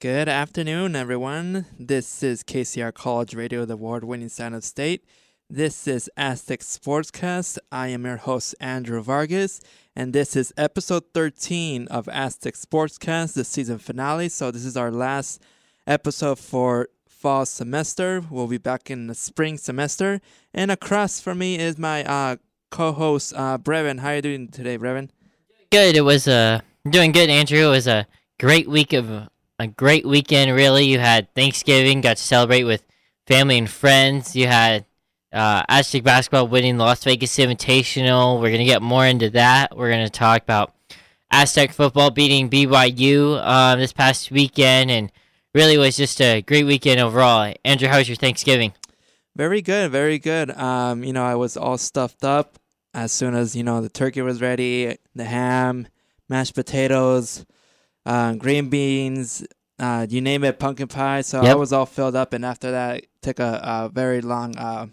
Good afternoon, everyone. This is KCR College Radio, the award winning sound of state. This is Aztec Sportscast. I am your host, Andrew Vargas, and this is episode 13 of Aztec Sportscast, the season finale. So, this is our last episode for fall semester. We'll be back in the spring semester. And across from me is my uh, co host, uh, Breven. How are you doing today, Breven? Good. It was uh, doing good, Andrew. It was a great week of a great weekend, really. You had Thanksgiving, got to celebrate with family and friends. You had uh, Aztec basketball winning the Las Vegas Invitational. We're going to get more into that. We're going to talk about Aztec football beating BYU uh, this past weekend, and really was just a great weekend overall. Andrew, how was your Thanksgiving? Very good, very good. Um, you know, I was all stuffed up as soon as you know the turkey was ready, the ham, mashed potatoes uh, green beans, uh, you name it, pumpkin pie. So yep. I was all filled up, and after that, I took a, a very long uh,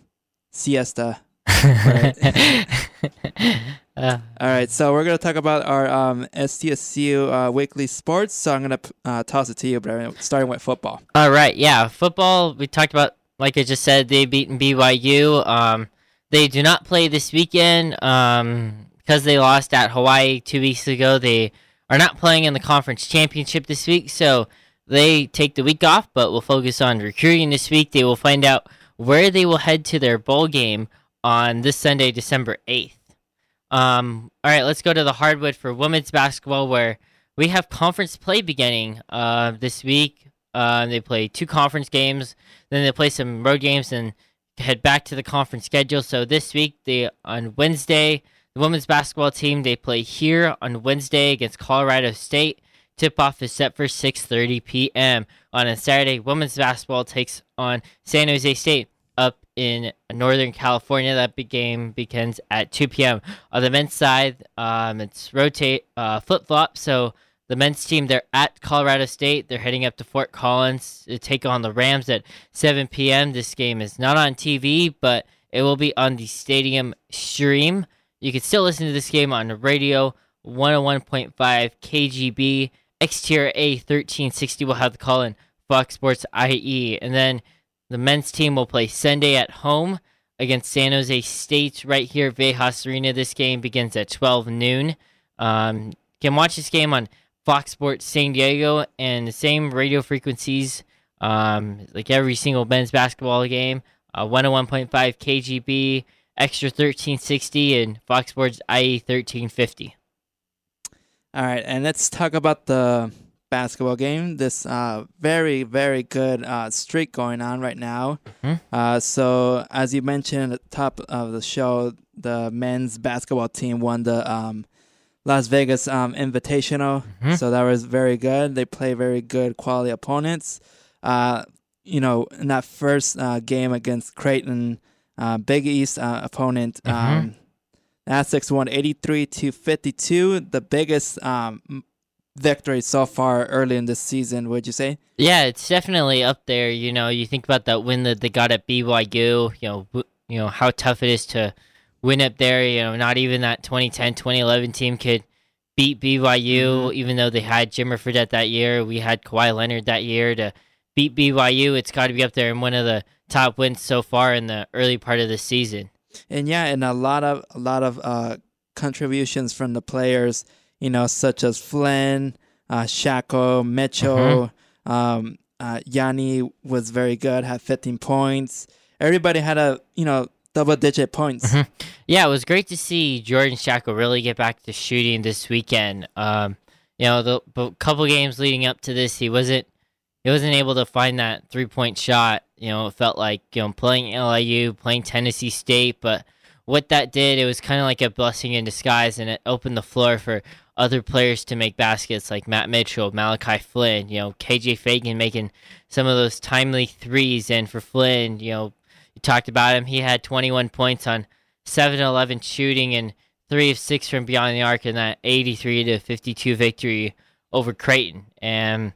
siesta. uh, all right, so we're gonna talk about our um, SDSU uh, weekly sports. So I'm gonna uh, toss it to you, Brian, starting with football. All right, yeah, football. We talked about, like I just said, they beaten BYU. Um, they do not play this weekend um, because they lost at Hawaii two weeks ago. They are not playing in the conference championship this week, so they take the week off, but will focus on recruiting this week. They will find out where they will head to their bowl game on this Sunday, December 8th. Um, all right, let's go to the hardwood for women's basketball, where we have conference play beginning uh, this week. Uh, they play two conference games, then they play some road games, and head back to the conference schedule. So this week, they on Wednesday the women's basketball team they play here on Wednesday against Colorado State. Tip-off is set for 6:30 p.m. on a Saturday. Women's basketball takes on San Jose State up in Northern California. That game begins at 2 p.m. On the men's side, um, it's rotate uh, flip flop. So the men's team they're at Colorado State. They're heading up to Fort Collins to take on the Rams at 7 p.m. This game is not on TV, but it will be on the stadium stream. You can still listen to this game on the radio 101.5 KGB. XTRA 1360 will have the call in Fox Sports IE. And then the men's team will play Sunday at home against San Jose State right here at Viejas Arena. This game begins at 12 noon. Um, you can watch this game on Fox Sports San Diego and the same radio frequencies um, like every single men's basketball game. Uh, 101.5 KGB, XTRA 1360 and Fox Sports IE 1350. All right, and let's talk about the basketball game. This uh, very, very good uh, streak going on right now. Mm-hmm. Uh, so, as you mentioned at the top of the show, the men's basketball team won the um, Las Vegas um, Invitational. Mm-hmm. So, that was very good. They play very good quality opponents. Uh, you know, in that first uh, game against Creighton, uh, Big East uh, opponent. Mm-hmm. Um, Aztecs won 83 to 52, the biggest um, victory so far early in this season, would you say? Yeah, it's definitely up there. You know, you think about that win that they got at BYU, you know, w- you know how tough it is to win up there. You know, not even that 2010, 2011 team could beat BYU, mm-hmm. even though they had Jimmer Fredette that year. We had Kawhi Leonard that year to beat BYU. It's got to be up there in one of the top wins so far in the early part of the season. And yeah, and a lot of a lot of uh, contributions from the players, you know, such as Flynn, uh, Schakel, Mitchell, mm-hmm. um, uh, Yanni was very good, had 15 points. Everybody had a you know double digit points. Mm-hmm. Yeah, it was great to see Jordan Schakel really get back to shooting this weekend. Um, you know, the, the couple games leading up to this, he wasn't he wasn't able to find that three point shot. You know, it felt like you know playing LIU, playing Tennessee State, but what that did, it was kind of like a blessing in disguise, and it opened the floor for other players to make baskets like Matt Mitchell, Malachi Flynn, you know, KJ Feagin making some of those timely threes. And for Flynn, you know, you talked about him. He had 21 points on 7 11 shooting and 3 of 6 from beyond the arc in that 83 to 52 victory over Creighton. And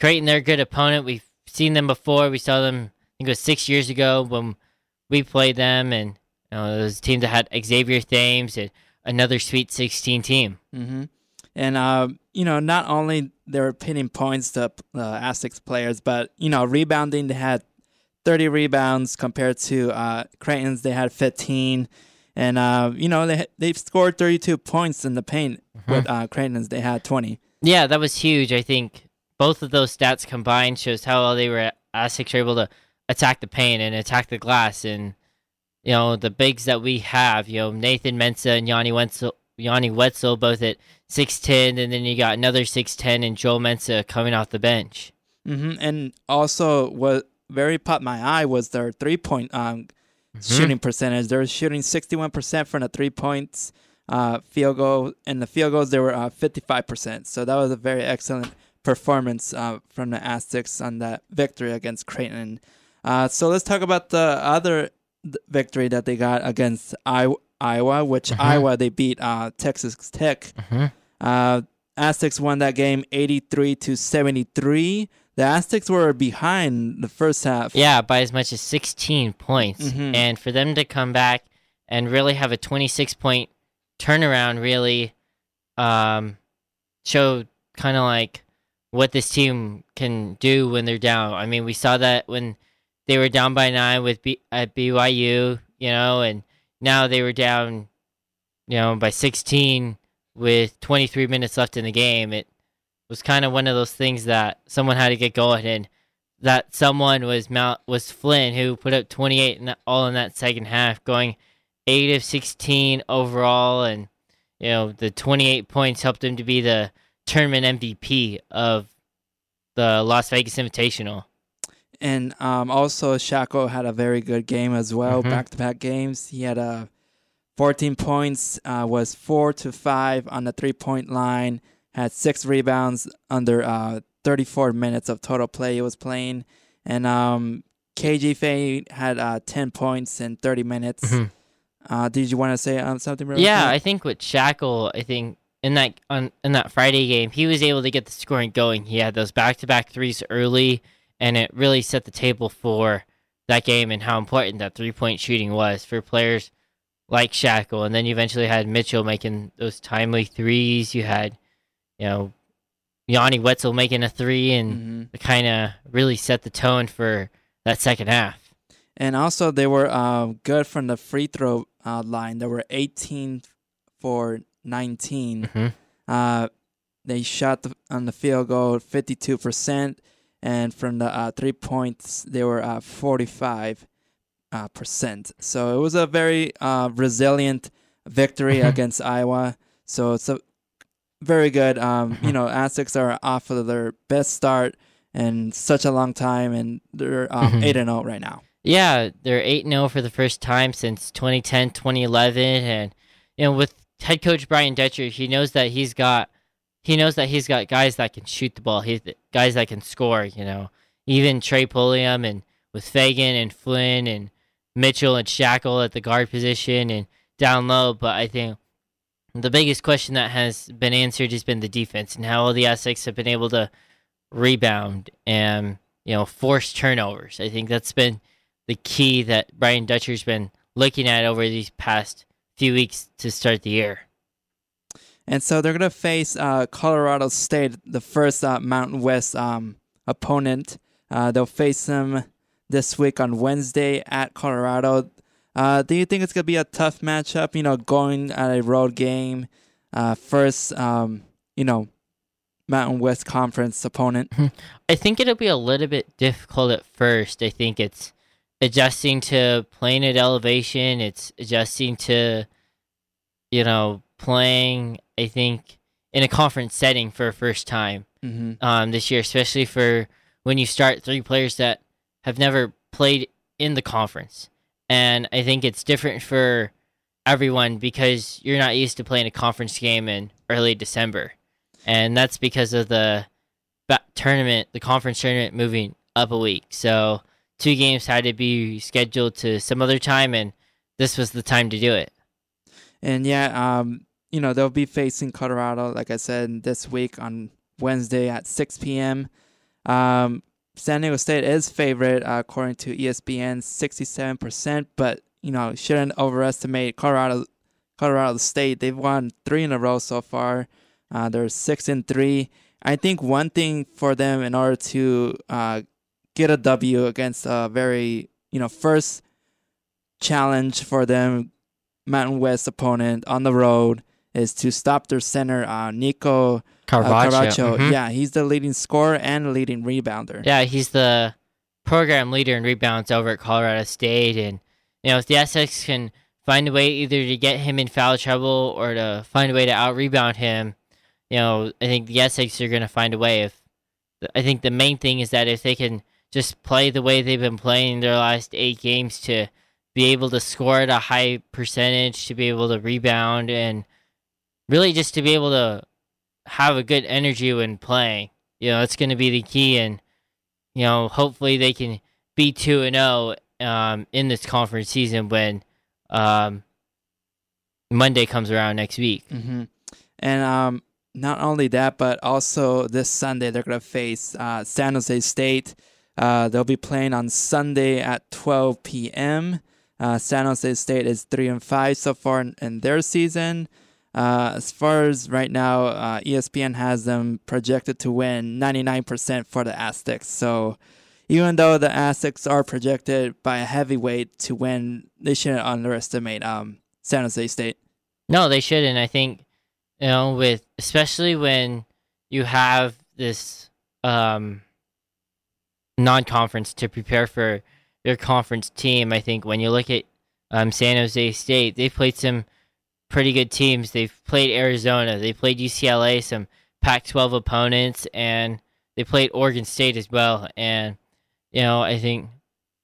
Creighton, they're a good opponent. We've seen them before. We saw them, I think it was six years ago when we played them, and you know, those teams that had Xavier Thames and another Sweet 16 team. Mm-hmm. And uh, you know, not only they were pinning points to uh, Aztecs players, but you know, rebounding they had 30 rebounds compared to uh, Creighton's they had 15, and uh, you know they they scored 32 points in the paint mm-hmm. with uh, Creighton's they had 20. Yeah, that was huge. I think both of those stats combined shows how well they were Aztecs were able to attack the paint and attack the glass and you know the bigs that we have. You know Nathan Mensah and Yanni Wetzell, Yanni Wetzell both at six ten, and then you got another six ten and Joel Mensah coming off the bench. Mm-hmm. And also, what very caught my eye was their three point um, mm-hmm. shooting percentage. They're shooting sixty one percent from the three points uh, field goal, and the field goals they were fifty five percent. So that was a very excellent performance uh, from the Aztecs on that victory against Creighton. Uh, so let's talk about the other victory that they got against I- Iowa, which mm-hmm. Iowa they beat uh, Texas Tech. Mm-hmm. Uh, Aztecs won that game 83 to 73. The Aztecs were behind the first half. Yeah, by as much as 16 points. Mm-hmm. And for them to come back and really have a 26 point turnaround really um, showed kind of like what this team can do when they're down. I mean, we saw that when they were down by nine with B- at BYU, you know, and now they were down, you know, by 16 with 23 minutes left in the game. It was kind of one of those things that someone had to get going, and that someone was Mount was Flynn who put up 28 in the, all in that second half, going eight of 16 overall, and you know the 28 points helped him to be the tournament MVP of the Las Vegas Invitational. And um, also, Schakel had a very good game as well, back to back games. He had a uh, 14 points, uh, was 4 to 5 on the three point line, had six rebounds under uh, 34 minutes of total play he was playing. And um, KJ Faye had uh, 10 points in 30 minutes. Mm-hmm. Uh, did you want to say um, something? Yeah, quick? I think with Schakel, I think in that on in that Friday game, he was able to get the scoring going. He had those back to back threes early and it really set the table for that game and how important that three point shooting was for players like Schakel. And then you eventually had Mitchell making those timely threes. You had, you know, Yanni Wetzell making a three, and mm-hmm. it kind of really set the tone for that second half. And also, they were uh, good from the free throw uh, line. They were 18 for 19. Mm-hmm. Uh, they shot the, on the field goal 52% and from the uh, three points they were at 45 uh, percent. So it was a very uh, resilient victory mm-hmm. against Iowa. So it's a very good. Um, you know, Aztecs are off of their best start in such a long time, and they're um, mm-hmm. eight and zero oh right now. Yeah, they're eight and zero oh for the first time since 2010, 2011, and you know with head coach Brian Dutcher, he knows that he's got he knows that he's got guys that can shoot the ball. He's guys that can score. You know, even Trey Pulliam and with Feagin and Flynn and Mitchell and Schakel at the guard position and down low. But I think the biggest question that has been answered has been the defense and how all the Aztecs have been able to rebound and you know force turnovers. I think that's been the key that Brian Dutcher's been looking at over these past few weeks to start the year. And so they're going to face uh, Colorado State, the first uh, Mountain West um, opponent. Uh, they'll face them this week on Wednesday at Colorado. Uh, do you think it's going to be a tough matchup? You know, going at a road game, uh, first, um, you know, Mountain West Conference opponent. I think it'll be a little bit difficult at first. I think it's adjusting to playing at elevation. It's adjusting to, you know, playing, I think, in a conference setting for a first time mm-hmm. um, this year, especially for when you start three players that have never played in the conference. And I think it's different for everyone because you're not used to playing a conference game in early December. And that's because of the tournament, the conference tournament moving up a week. So two games had to be scheduled to some other time, and this was the time to do it. And yeah, um, you know, they'll be facing Colorado, like I said, this week on Wednesday at 6 p.m. Um, San Diego State is favorite uh, according to ESPN, 67%, but, you know, shouldn't overestimate Colorado Colorado State. They've won three in a row so far. Uh, they're six and three. I think one thing for them in order to uh, get a W against a very you know first challenge for them Mountain West opponent on the road is to stop their center uh, Nico Carvacho. uh, Carvacho. Mhm. Yeah, he's the leading scorer and leading rebounder. Yeah, he's the program leader in rebounds over at Colorado State, and you know if the Aztecs can find a way either to get him in foul trouble or to find a way to out rebound him, you know I think the Aztecs are going to find a way. If I think the main thing is that if they can just play the way they've been playing their last eight games to be able to score at a high percentage, to be able to rebound, and really just to be able to have a good energy when playing. You know, that's going to be the key, and you know, hopefully they can be two and zero um, in this conference season when um, Monday comes around next week. hmm And um, not only that, but also this Sunday they're gonna face uh, San Jose State. Uh, they'll be playing on Sunday at 12 p.m. Uh, San Jose State is three and five so far in, in their season. Uh, as far as right now, uh, ESPN has them projected to win 99% for the Aztecs. So even though the Aztecs are projected by a heavyweight to win, they shouldn't underestimate um, San Jose State. No, they shouldn't. I think you know, with especially when you have this um, non-conference to prepare for their conference team. I think when you look at um, San Jose State, they've played some pretty good teams. They've played Arizona, they played UCLA, some Pac-12 opponents, and they played Oregon State as well. And you know, I think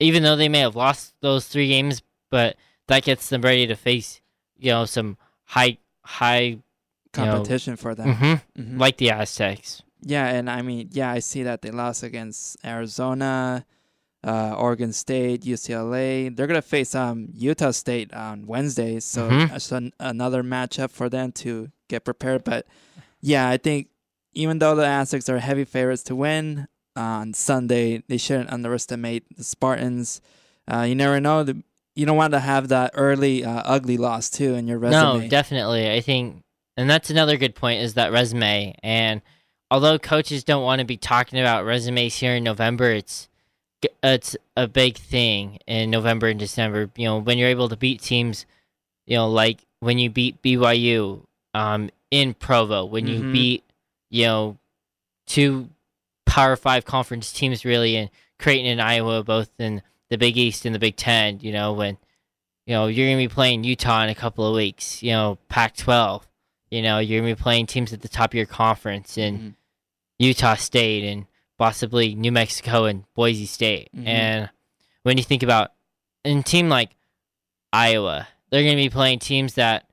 even though they may have lost those three games, but that gets them ready to face you know some high high know, Competition for them. mhm, Mhm. like the Aztecs. Yeah, and I mean, yeah, I see that they lost against Arizona, uh, Oregon State, UCLA. They're gonna face um Utah State on Wednesday, so Mhm. that's an, another matchup for them to get prepared. But yeah, I think even though the Aztecs are heavy favorites to win on Sunday, they shouldn't underestimate the Spartans. Uh, you never know. The, you don't want to have that early uh, ugly loss too in your resume. No, definitely. I think, and that's another good point is that resume. And although coaches don't want to be talking about resumes here in November, it's it's a big thing in November and December. You know, when you're able to beat teams, you know, like when you beat BYU um, in Provo, when you Mhm. beat, you know, two Power Five conference teams really in Creighton and Iowa, both in the Big East and the Big Ten. You know, when you know you're gonna be playing Utah in a couple of weeks. You know, Pac-12. You know, you're gonna be playing teams at the top of your conference in Mhm. Utah State and possibly New Mexico and Boise State. Mhm. And when you think about a team like Iowa, they're going to be playing teams that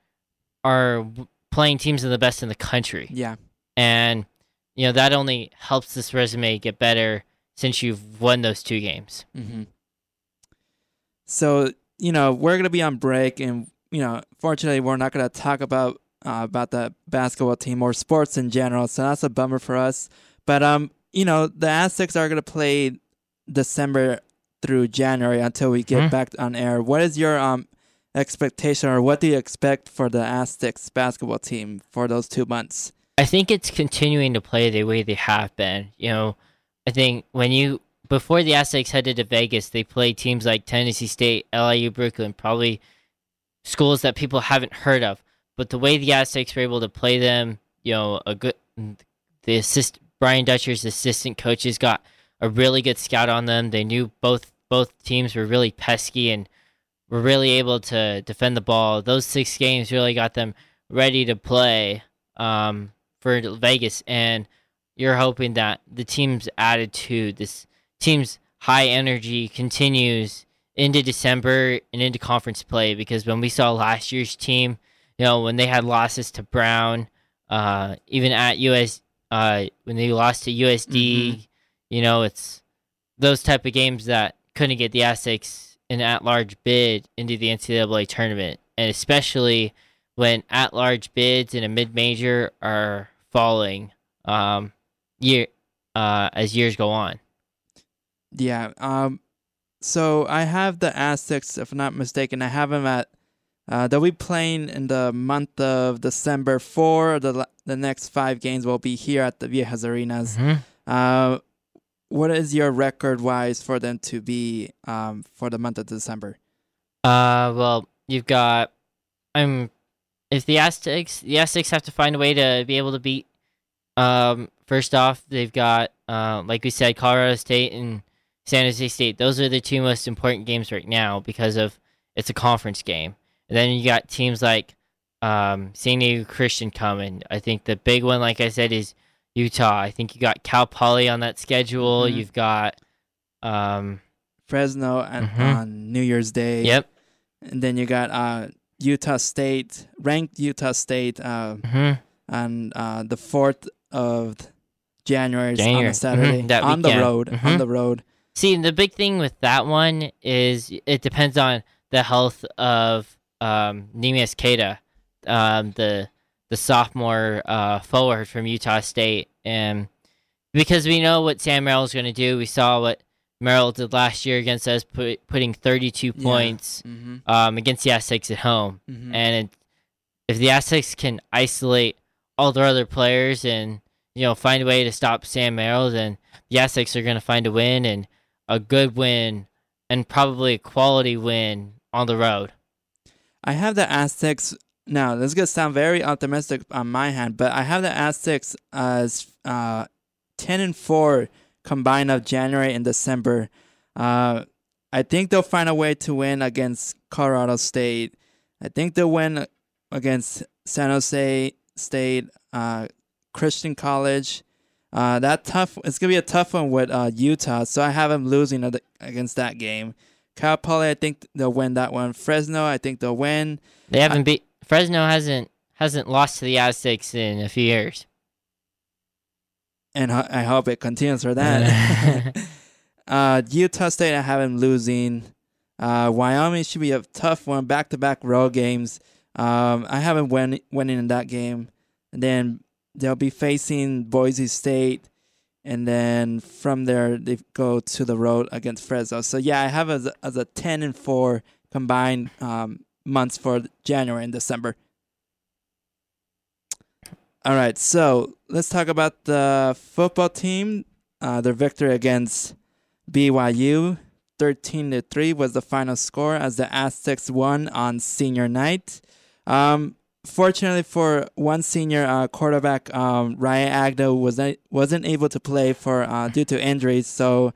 are playing teams of the best in the country. Yeah. And you know, that only helps this resume get better since you've won those two games. hmm So you know we're gonna be on break, and you know, fortunately, we're not gonna talk about uh, about the basketball team or sports in general. So that's a bummer for us. But um, you know, the Aztecs are gonna play December through January until we get Mhm. back on air. What is your um expectation, or what do you expect for the Aztecs basketball team for those two months? I think it's continuing to play the way they have been. You know, I think when you before the Aztecs headed to Vegas, they played teams like Tennessee State, LIU, Brooklyn, probably schools that people haven't heard of. But the way the Aztecs were able to play them, you know, a good the assist Brian Dutcher's assistant coaches got a really good scout on them. They knew both both teams were really pesky and were really able to defend the ball. Those six games really got them ready to play um, for Vegas, and you're hoping that the team's attitude, this team's high energy, continues into December and into conference play. Because when we saw last year's team, you know, when they had losses to Brown, uh, even at US, uh, when they lost to USD, Mhm. you know, it's those type of games that couldn't get the Aztecs an at-large bid into the NCAA tournament, and especially when at-large bids in a mid-major are falling um, year uh, as years go on. Yeah. Um. So I have the Aztecs, if I'm not mistaken. I have them at Uh, they'll be playing in the month of December. Four the the next five games will be here at the Viejas Arenas. Mhm. Uh, what is your record wise for them to be um, for the month of December? Uh, well, you've got. I'm. If the Aztecs, the Aztecs have to find a way to be able to beat. Um, first off, they've got, uh, like we said, Colorado State and San Jose State. Those are the two most important games right now because of it's a conference game. And then you got teams like um, San Diego Christian coming. I think the big one, like I said, is Utah. I think you got Cal Poly on that schedule. Mhm. You've got. Um, Fresno and Mhm. on New Year's Day. yep. And then you got uh, Utah State, ranked Utah State, uh, hmm on uh, the fourth of January, on January. a Saturday Mhm, that on the road. On Mhm. the road. See, the big thing with that one is it depends on the health of um, Queta, um, the the sophomore uh, forward from Utah State, and because we know what Sam Merrill is going to do, we saw what Merrill did last year against us, put, putting 32 Yeah. points Mm-hmm. um, against the Aztecs at home, Mm-hmm. and it, if the Aztecs can isolate all their other players and you know find a way to stop Sam Merrill, then the Aztecs are going to find a win and a good win and probably a quality win on the road. I have the Aztecs. Now, this is going to sound very optimistic on my hand, but I have the Aztecs as uh, 10 and 4 combined of January and December. Uh, I think they'll find a way to win against Colorado State. I think they'll win against San Jose State, uh, Christian College. Uh, that tough. It's gonna be a tough one with uh, Utah, so I have them losing against that game. Cal Poly, I think they'll win that one. Fresno, I think they'll win. They haven't beat Fresno hasn't hasn't lost to the Aztecs in a few years. and I hope it continues for that. uh, Utah State, I have them losing. Uh, Wyoming should be a tough one, back to back road games. Um, I haven't win winning in that game, and then they'll be facing Boise State, and then from there they go to the road against Fresno. So yeah, I have as a, as a ten and four combined um, months for January and December. All right, so let's talk about the football team. Uh, their victory against BYU, thirteen to three, was the final score as the Aztecs won on senior night. Um, fortunately for one senior uh, quarterback, um, Ryan Agnew was wasn't able to play for uh, due to injuries. So,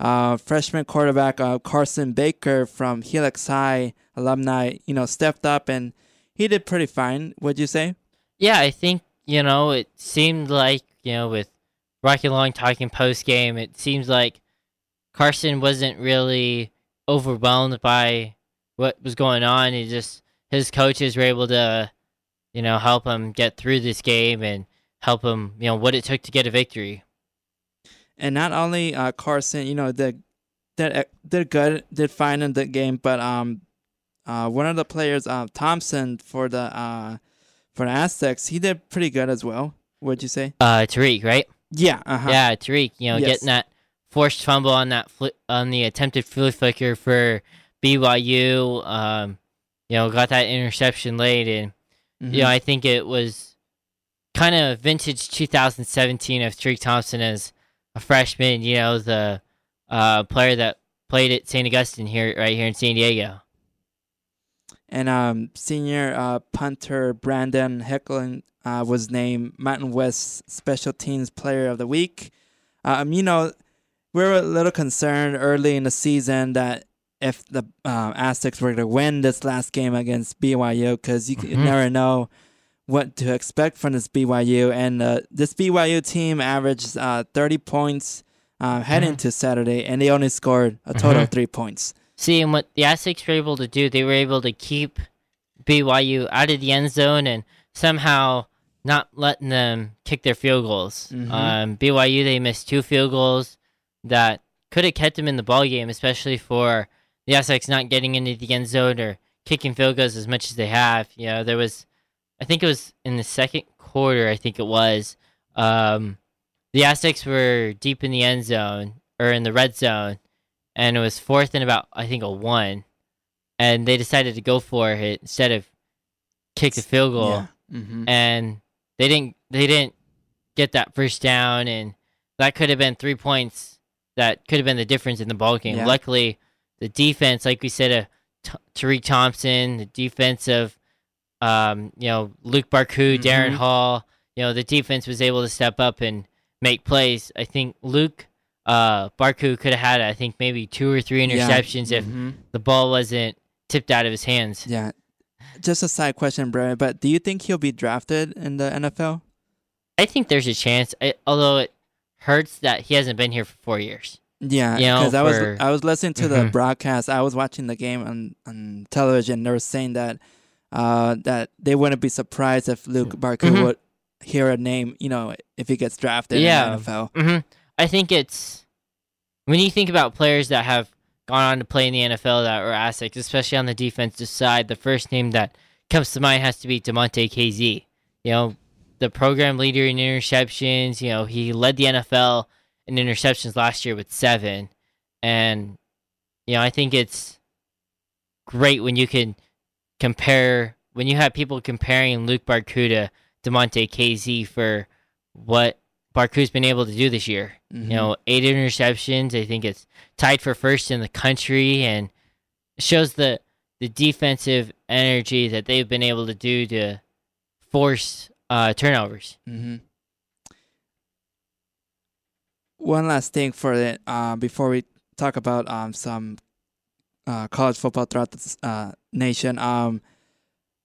uh, freshman quarterback uh, Carson Baker from Helix High alumni, you know, stepped up and he did pretty fine. Would you say? Yeah, I think you know it seemed like you know with Rocky Long talking post game, it seems like Carson wasn't really overwhelmed by what was going on. He just his coaches were able to you know help him get through this game and help him you know what it took to get a victory. and not only uh, Carson, you know, did did did good, did fine in the game, but um, uh, one of the players, uh, Thompson for the uh, for the Aztecs, he did pretty good as well. What'd you say? Uh, Tariq, right? Yeah. Uh-huh. Yeah, Tariq. You know, Yes. getting that forced fumble on that fli on the attempted flea flicker for BYU. Um, you know, got that interception late, and Mhm. you know, I think it was kind of vintage 2017 of Tariq Thompson as a freshman. You know, the uh, player that played at St. Augustine here, right here in San Diego. and um, senior uh, punter Brandon Heicklen uh, was named Mountain West Special Teams Player of the Week. Um, you know, we were a little concerned early in the season that if the um, Aztecs were to win this last game against BYU, because you, Mhm. never know what to expect from this BYU. And uh, this BYU team averaged uh, 30 points uh, heading Mhm. to Saturday, and they only scored a total of Mhm. three points. See, and what the Aztecs were able to do, they were able to keep BYU out of the end zone and somehow not letting them kick their field goals. Mhm. Um, BYU, they missed two field goals that could have kept them in the ball game, especially for the Aztecs not getting into the end zone or kicking field goals as much as they have. You know, there was, I think it was in the second quarter, I think it was, um, the Aztecs were deep in the end zone or in the red zone and it was fourth and about I think a one, and they decided to go for it instead of kick the field goal, Yeah. Mm-hmm. and they didn't they didn't get that first down, and that could have been three points. That could have been the difference in the ball game. Yeah. Luckily, the defense, like we said, uh, T- Tariq Thompson, the defense of um, you know Luq Barcoo, Darren Mhm. Hall, you know the defense was able to step up and make plays. I think Luke uh, Barku could have had, I think, maybe two or three interceptions if hmm the ball wasn't tipped out of his hands. Yeah. Just a side question, Brian, but do you think he'll be drafted in the NFL? I think there's a chance, I, although it hurts that he hasn't been here for four years. Yeah, You know, because I was for- I was listening to the Mhm. broadcast. I was watching the game on, on television. They were saying that uh, that they wouldn't be surprised if Luq Barcoo Mhm. would hear a name, you know, if he gets drafted Yeah. in the NFL. hmm I think it's when you think about players that have gone on to play in the NFL that are assets, especially on the defensive side. The first name that comes to mind has to be Damontae Kazee. You know, the program leader in interceptions. You know, he led the NFL in interceptions last year with seven, and you know, I think it's great when you can compare when you have people comparing Luq Barcoo to Damontae Kazee for what Barcoo's been able to do this year. Mhm. You know, eight interceptions. I think it's tied for first in the country, and it shows the the defensive energy that they've been able to do to force uh, turnovers. hmm One last thing for it uh, before we talk about um, some uh, college football throughout the uh, nation. Um,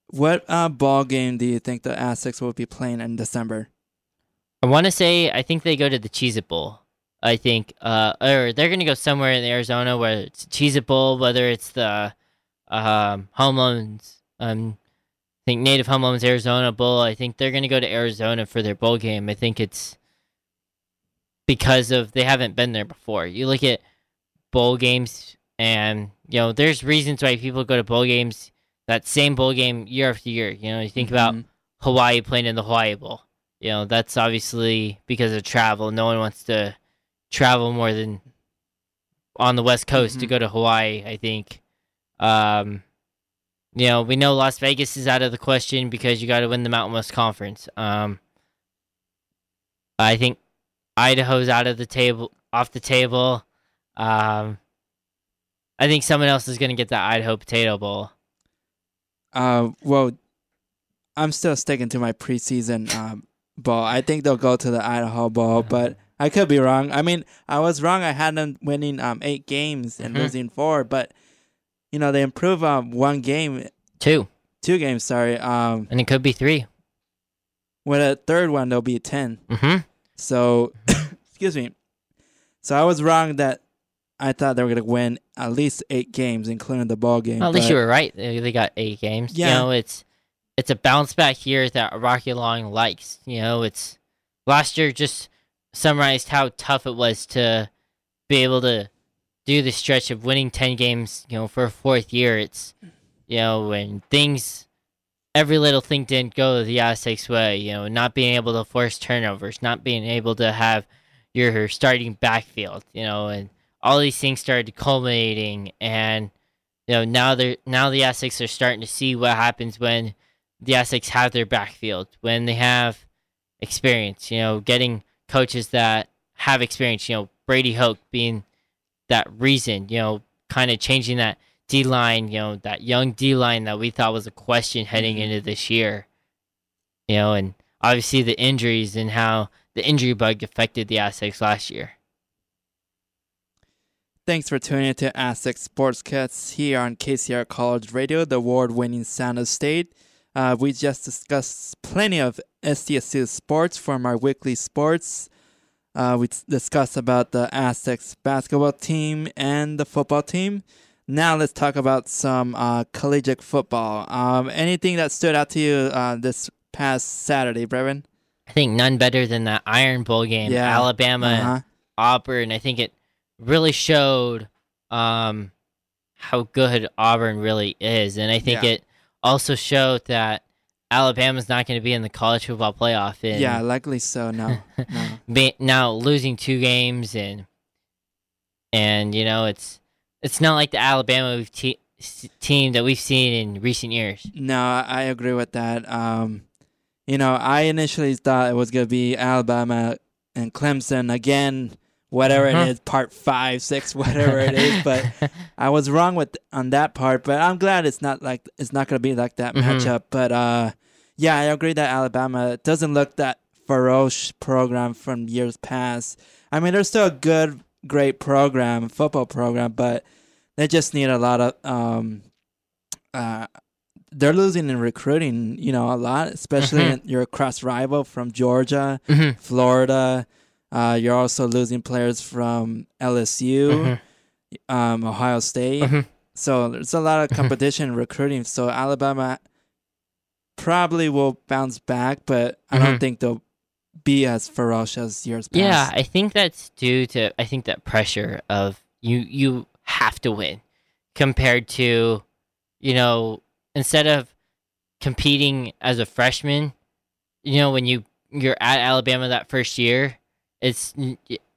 what uh, ball game do you think the Aztecs will be playing in December? I want to say I think they go to the Cheez It Bowl. I think, uh, or they're gonna go somewhere in Arizona where it's Cheez It Bowl, whether it's the um, Home Loans, um, I think Native Home Loans Arizona Bowl. I think they're gonna go to Arizona for their bowl game. I think it's because of they haven't been there before. You look at bowl games, and you know there's reasons why people go to bowl games. That same bowl game year after year. You know, you think about Mhm. Hawaii playing in the Hawaii Bowl. You know, that's obviously because of travel. No one wants to travel more than on the West Coast to Mhm. go to Hawaii, I think. Um, you know, we know Las Vegas is out of the question because you got to win the Mountain West Conference. Um, I think Idaho's out of the table, off the table. Um, I think someone else is going to get the Idaho Potato Bowl. Uh, well, I'm still sticking to my preseason um, ball. I think they'll go to the Idaho Bowl, but I could be wrong. I mean, I was wrong. I had them winning um eight games and Mhm. losing four, but you know they improve um one game, Two, two games. Sorry. Um, and it could be three. with a third one they'll be ten. Mm-hmm. So, excuse me. So I was wrong that I thought they were gonna win at least eight games, including the ball game. Well, at least you were right. They, got eight games. Yeah. You know, it's it's a bounce back year that Rocky Long likes. You know, it's last year just summarized how tough it was to be able to do the stretch of winning ten games. You know, for a fourth year, it's you know when things every little thing didn't go the Aztecs' way. You know, not being able to force turnovers, not being able to have your starting backfield. You know, and all these things started culminating and you know now they're now the Aztecs are starting to see what happens when the Aztecs have their backfield when they have experience you know getting coaches that have experience you know Brady Hoke being that reason you know kind of changing that D line you know that young D line that we thought was a question heading Mhm. into this year you know and obviously the injuries and how the injury bug affected the Aztecs last year Thanks for tuning in to Aztec Sportscast here on KCR College Radio, the award-winning sound of state. Uh, we just discussed plenty of SDSU sports from our weekly sports. Uh, we discussed about the Aztecs basketball team and the football team. Now let's talk about some uh, collegiate football. Um, anything that stood out to you uh, this past Saturday, Breven? I think none better than that Iron Bowl game, Yeah. Alabama and Uh-huh. Auburn. I think it really showed um, how good Auburn really is, and I think Yeah. it also showed that Alabama's not going to be in the college football playoff. And Yeah, likely so. No, no. now losing two games and and you know it's it's not like the Alabama we've te- team that we've seen in recent years. No, I I agree with that. Um, you know, I initially thought it was gonna be Alabama and Clemson again, whatever Uh-huh. it is, part five, six, whatever it is. But I was wrong with on that part. But I'm glad it's not like it's not gonna be like that Mhm. matchup. But uh, yeah, I agree that Alabama doesn't look that ferocious program from years past. I mean, they're still a good, great program, football program, but they just need a lot of um, uh, they're losing in recruiting, you know, a lot, especially Mhm. your cross rival from Georgia, Mhm, Florida. Uh, you're also losing players from LSU, mhm, um, Ohio State. mhm. So there's a lot of Mhm. competition in recruiting. So Alabama probably will bounce back, but I don't Mhm. think they'll be as ferocious as years past. Yeah, I think that's due to I think that pressure of you you have to win compared to you know instead of competing as a freshman, you know when you you're at Alabama that first year, it's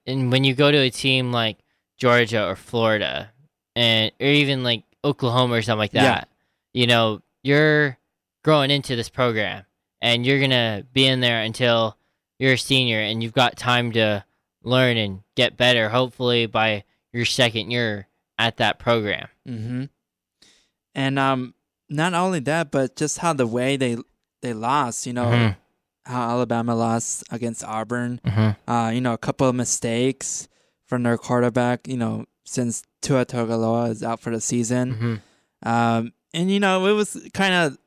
and when you go to a team like Georgia or Florida and or even like Oklahoma or something like Yeah. that, you know, you're growing into this program and you're going to be in there until you're a senior and you've got time to learn and get better hopefully by your second year at that program. Mm-hmm. And um, not only that, but just how the way they they lost. You know Mhm. how Alabama lost against Auburn. Mhm. Uh, you know a couple of mistakes from their quarterback. You know since Tua Tagovailoa is out for the season. Mhm. Um, and you know it was kind of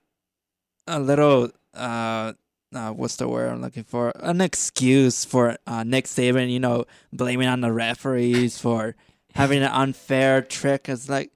a little uh, uh, what's the word I'm looking for? An excuse for uh, Nick Saban. You know, blaming on the referees for having an unfair trick. It's like,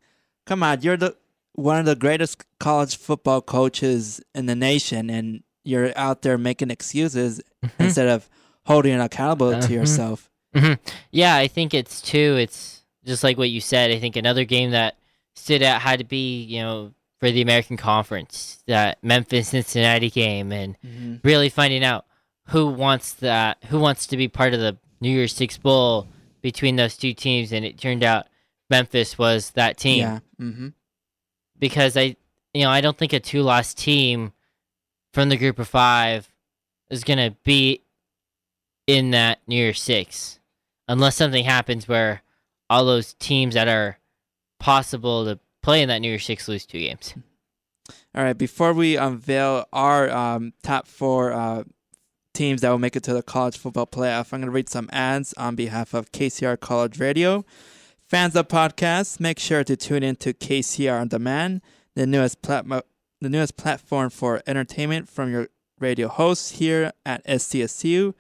come on, you're the one of the greatest college football coaches in the nation, and you're out there making excuses Mhm. instead of holding it accountable Uh-huh. to yourself. Mhm. Yeah, I think it's too. It's just like what you said. I think another game that stood out had to be, you know, for the American Conference, that Memphis Cincinnati game, and Mm-hmm. really finding out who wants that, who wants to be part of the New Year's Six Bowl between those two teams, and it turned out Memphis was that team Yeah. Mm-hmm. Because I, you know, I don't think a two-loss team from the group of five is gonna be in that New Year's Six, unless something happens where all those teams that are possible to play in that New Year's Six lose two games. All right. Before we unveil our um, top four uh, teams that will make it to the college football playoff, I'm going to read some ads on behalf of KCR College Radio. Fans of podcasts, make sure to tune in to KCR on Demand, the newest platform, the newest platform for entertainment from your radio hosts here at SDSU.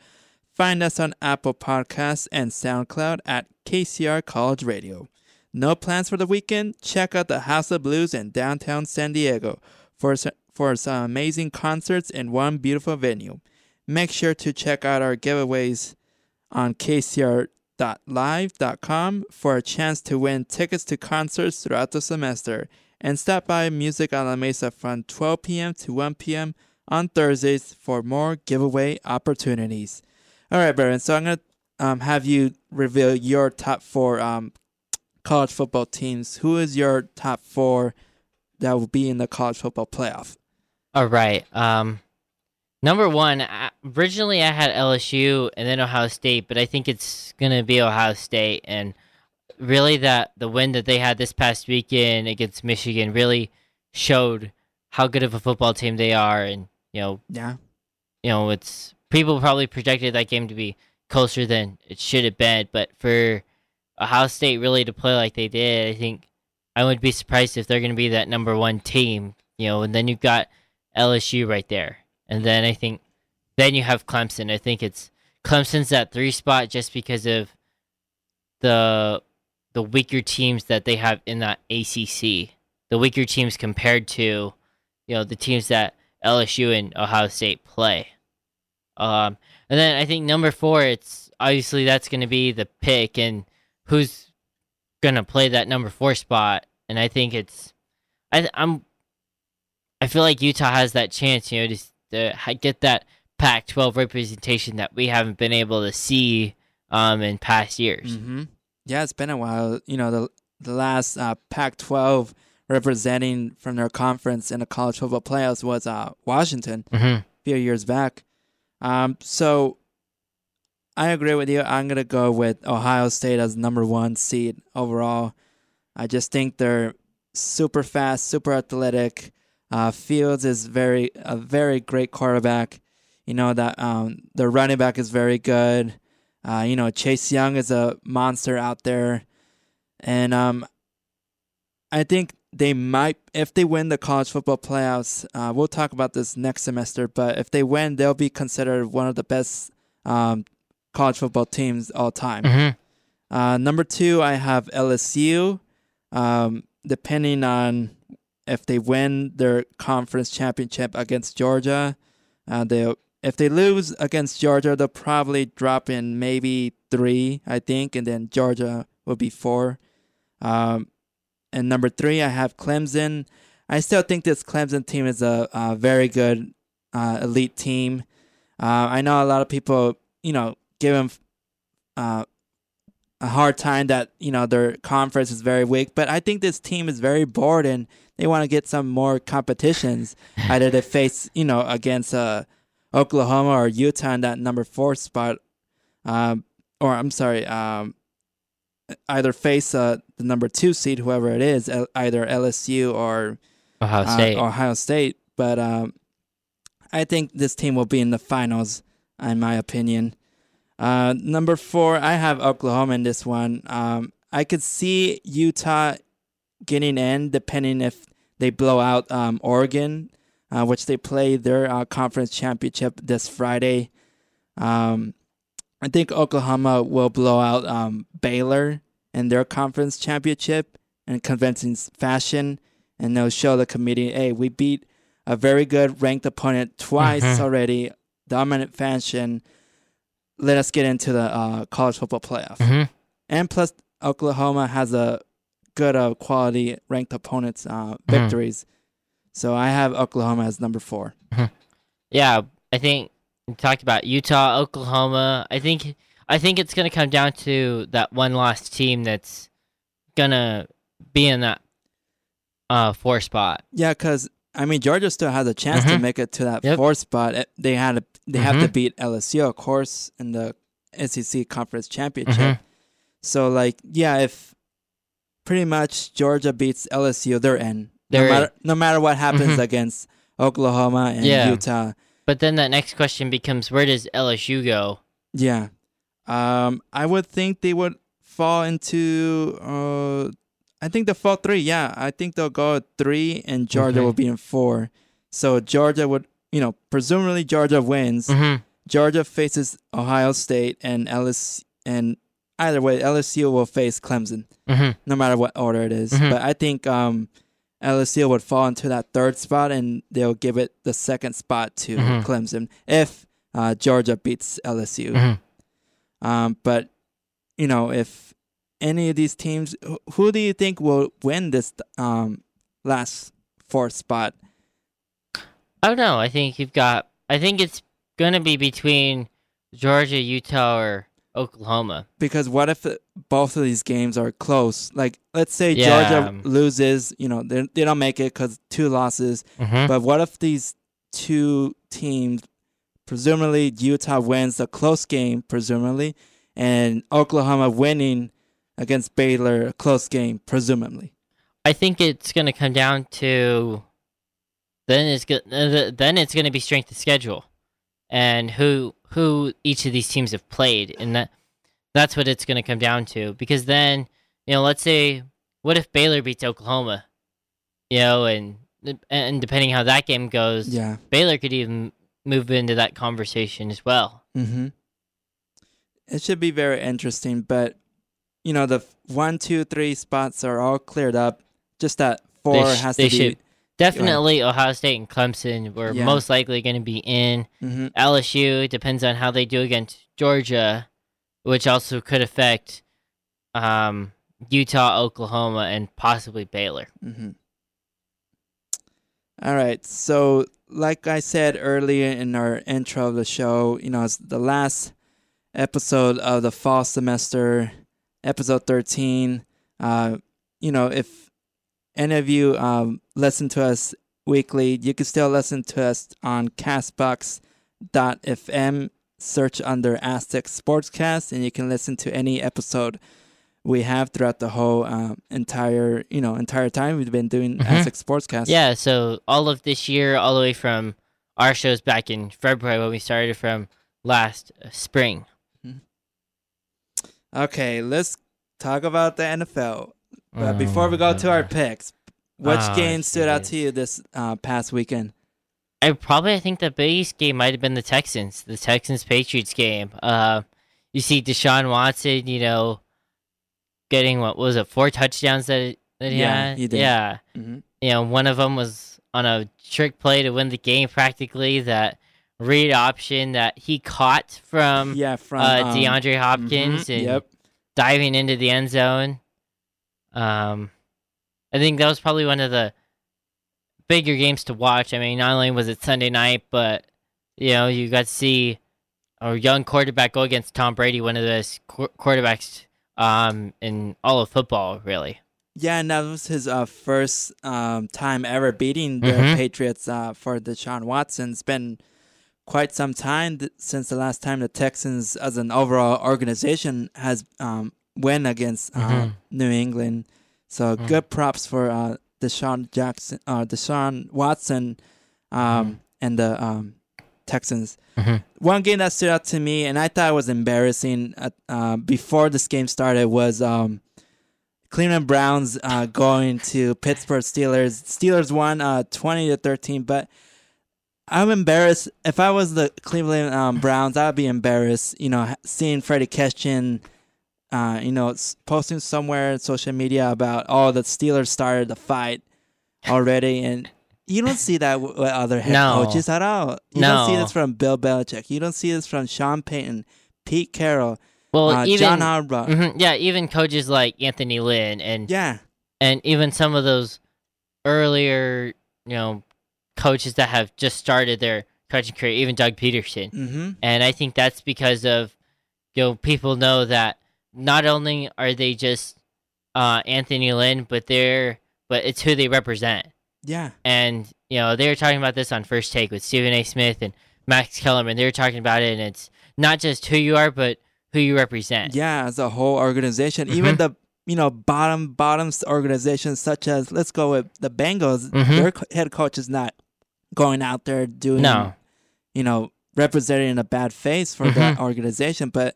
Find us on Apple Podcasts and SoundCloud at KCR College Radio. No plans for the weekend? Check out the House of Blues in downtown San Diego for, for some amazing concerts in one beautiful venue. Make sure to check out our giveaways on kcr.live.com for a chance to win tickets to concerts throughout the semester. And stop by Music on La Mesa from 12 p.m. to 1 p.m. on Thursdays for more giveaway opportunities. All right, Baron. So I'm going to um, have you reveal your top four um, college football teams. Who is your top four that will be in the college football playoff? All right. Um, number one, originally I had LSU and then Ohio State, but I think it's gonna be Ohio State, and really that the win that they had this past weekend against Michigan really showed how good of a football team they are, and you know, Yeah. you know, it's people probably projected that game to be closer than it should have been, but for Ohio State really to play like they did, I think I would be surprised if they're going to be that number one team, you know, and then you've got LSU right there. And then I think then you have Clemson. I think it's Clemson's that three spot just because of the the weaker teams that they have in that ACC. The weaker teams compared to, you know, the teams that LSU and Ohio State play. Um, and then I think number four, it's obviously that's going to be the pick and who's going to play that number four spot. And I think it's, I, I'm, I feel like Utah has that chance, you know, to ha- get that Pac-12 representation that we haven't been able to see um, in past years. Mm-hmm. Yeah, it's been a while. You know, the the last uh, Pac-12 representing from their conference in the college football playoffs was uh, Washington hmm a few years back. Um, so I agree with you. I'm gonna go with Ohio State as number one seed overall. I just think they're super fast, super athletic. Uh, Fields is very a very great quarterback. You know that um, the running back is very good. Uh, you know Chase Young is a monster out there, and um, I think they might if they win the college football playoffs. Uh, we'll talk about this next semester, but if they win, they'll be considered one of the best um, college football teams all time. hmm Uh, number two, I have LSU. Um, depending on if they win their conference championship against Georgia, uh, they if they lose against Georgia, they'll probably drop in maybe three, I think, and then Georgia will be four. Um, and number three, I have Clemson. I still think this Clemson team is a, a very good uh, elite team. Uh, I know a lot of people, you know, give them uh, a hard time that you know their conference is very weak, but I think this team is very bored and they want to get some more competitions. Either they face you know against uh, Oklahoma or Utah in that number four spot, um, or I'm sorry, um, either face uh, the number two seed, whoever it is, either LSU or Ohio uh, State. Ohio State. But um, I think this team will be in the finals, in my opinion. Uh, number four, I have Oklahoma in this one. Um, I could see Utah getting in, depending if they blow out um, Oregon, uh, which they play their uh, conference championship this Friday. Um, I think Oklahoma will blow out um, Baylor in their conference championship in convincing fashion, and they'll show the committee, hey, we beat a very good ranked opponent twice Mhm. already, dominant fashion. Let us get into the uh, college football playoff. hmm And plus, Oklahoma has a good uh, quality ranked opponents uh, victories. So I have Oklahoma as number four. Yeah, I think we talked about Utah, Oklahoma. I think I think it's gonna come down to that one lost team that's gonna be in that uh four spot. Yeah, because I mean Georgia still has a chance to Mhm. make it to that Yep. fourth spot. Eh, They had to, they have to Mhm. beat LSU, of course, in the SEC conference championship. So like, yeah, if pretty much Georgia beats LSU, they're in. They're no in. matter no matter what happens Mhm. against Oklahoma and Yeah. Utah. But then that next question becomes where does LSU go? Yeah. Um, I would think they would fall into. Uh, I think they'll fall three. Yeah, I think they'll go at three, and Georgia Mhm. will be in four. So Georgia would, you know, presumably Georgia wins. hmm Georgia faces Ohio State, and LS, and either way, LSU will face Clemson, hmm no matter what order it is. Mhm. But I think um, LSU would fall into that third spot, and they'll give it the second spot to Mhm. Clemson if uh, Georgia beats LSU. hmm Um, but you know, if any of these teams, who, who do you think will win this um last fourth spot? I don't know. I think you've got. I think it's gonna be between Georgia, Utah, or Oklahoma. Because what if both of these games are close? Like, let's say Yeah. Georgia loses, you know, they they don't make it because two losses. hmm But what if these two teams, presumably Utah wins a close game, presumably, and Oklahoma winning against Baylor a close game, presumably. I think it's gonna come down to then it's go- then it's gonna be strength of schedule and who who each of these teams have played and that that's what it's gonna come down to because then you know let's say what if Baylor beats Oklahoma you know and and depending how that game goes Yeah. Baylor could even move into that conversation as well Mm-hmm. It should be very interesting, but you know the one, two, three spots are all cleared up. Just that four sh- has to be. should- definitely Ohio State and Clemson were Yeah. most likely going to be in hmm LSU depends on how they do against Georgia, which also could affect um, Utah, Oklahoma, and possibly Baylor. hmm All right. So, like I said earlier in our intro of the show, you know, it's the last episode of the fall semester, episode 13. Uh, you know, if any of you um, listen to us weekly, you can still listen to us on Castbox.fm. Search under Aztec Sportscast, and you can listen to any episode we have throughout the whole uh, entire you know entire time we've been doing Mhm. Aztec Sportscast. Yeah, so all of this year, all the way from our shows back in February when we started from last spring. Okay, let's talk about the NFL. But Oh, before we go to our picks, which Oh, game stood out to you this uh, past weekend? I probably I think the biggest game might have been the Texans, the Texans Patriots game. Uh, you see Deshaun Watson, you know, getting what was it, four touchdowns that that he Yeah, had. he did. Yeah, hmm you know, one of them was on a trick play to win the game practically. That read option that he caught from Yeah, from uh, um, DeAndre Hopkins mhm, and Yep. diving into the end zone. Um, I think that was probably one of the bigger games to watch. I mean, not only was it Sunday night, but you know, you got to see a young quarterback go against Tom Brady, one of the best qu- quarterbacks um in all of football, really. Yeah, and that was his uh, first um, time ever beating the Mhm. Patriots uh, for Deshaun Watson. It's been quite some time th- since the last time the Texans, as an overall organization, has um, win against uh, Mhm. New England. So Mhm. good props for uh, Deshaun Jackson, uh, Deshaun Watson, um, and the um, Texans. Mhm. One game that stood out to me, and I thought was embarrassing uh, uh, before this game started, was um, Cleveland Browns uh, going to Pittsburgh Steelers. Steelers won uh, twenty to thirteen, but I'm embarrassed. If I was the Cleveland um, Browns, I'd be embarrassed. You know, seeing Freddie Kitchen, uh, you know, posting somewhere on social media about oh the Steelers started the fight already, and you don't see that with, other head No. coaches at all. You don't see this from Bill Belichick. You don't see this from Sean Payton, Pete Carroll, Well, uh, even John Harbaugh. Mhm, yeah, even coaches like Anthony Lynn and Yeah, and even some of those earlier, you know, coaches that have just started their coaching career, even Doug Pederson. mm-hmm. And I think that's because of, you know, people know that not only are they just uh, Anthony Lynn, but they're, but it's who they represent. yeah, And, you know, they were talking about this on First Take with Stephen A. Smith and Max Kellerman. They were talking about it, and it's not just who you are, but who you represent. yeah. As a whole organization, even the you know bottom bottoms organizations such as let's go with the Bengals. Mhm. Their head coach is not going out there doing No. you know representing a bad face for that Mm-hmm. organization, but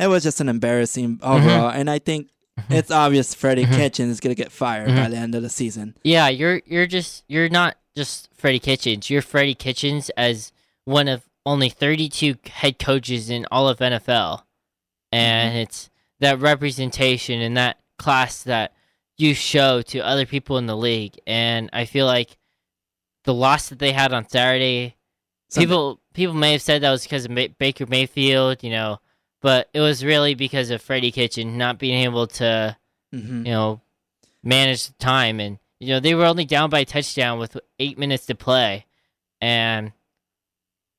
it was just an embarrassing overall. And I think Mhm. it's obvious Freddie Mhm. Kitchen is going to get fired by the end of the season. Yeah, you're you're just you're not just Freddie Kitchens. You're Freddie Kitchens as one of only 32 head coaches in all of NFL, and it's that representation and that class that you show to other people in the league. And I feel like the loss that they had on Saturday, Sunday. people people may have said that was because of Ma- Baker Mayfield, you know, but it was really because of Freddie Kitchen not being able to hmm you know, manage the time. And, you know, they were only down by a touchdown with eight minutes to play. And,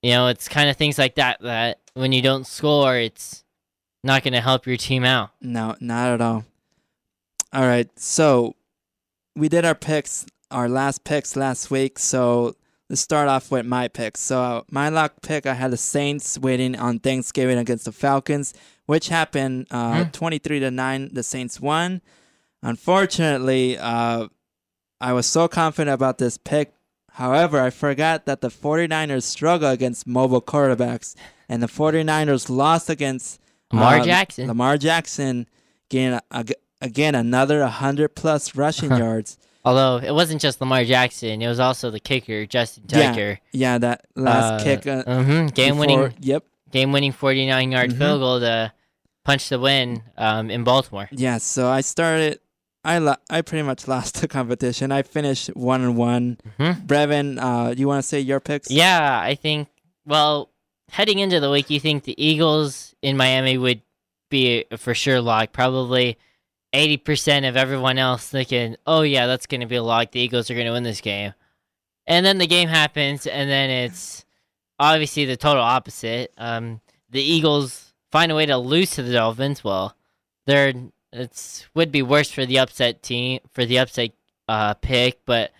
you know, it's kind of things like that that when you don't score, it's not going to help your team out. No, not at all. All right, so we did our picks, our last picks last week. So let's start off with my picks. So my lock pick, I had the Saints waiting on Thanksgiving against the Falcons, which happened uh, Hmm. twenty-three to nine. The Saints won. Unfortunately, uh, I was so confident about this pick. However, I forgot that the 49ers struggle against mobile quarterbacks, and the 49ers lost against Lamar uh, Jackson. Lamar Jackson getting again another 100 plus rushing yards. Although it wasn't just Lamar Jackson, it was also the kicker, Justin Tucker. Yeah, yeah that last Uh, kick. Uh, hmm Game winning, Yep. game winning 49 yard Mhm. field goal to punch the win um, in Baltimore. Yeah. So I started. I lo- I pretty much lost the competition. I finished one and one. Mhm. Breven, uh, you want to say your picks? Yeah, I think. Well, heading into the week, you think the Eagles in Miami would be a for sure lock. Probably eighty percent of everyone else thinking, "Oh yeah, that's going to be a lock. The Eagles are going to win this game." And then the game happens, and then it's obviously the total opposite. Um, the Eagles find a way to lose to the Dolphins. Well, they're it's would be worse for the upset team for the upset uh, pick, but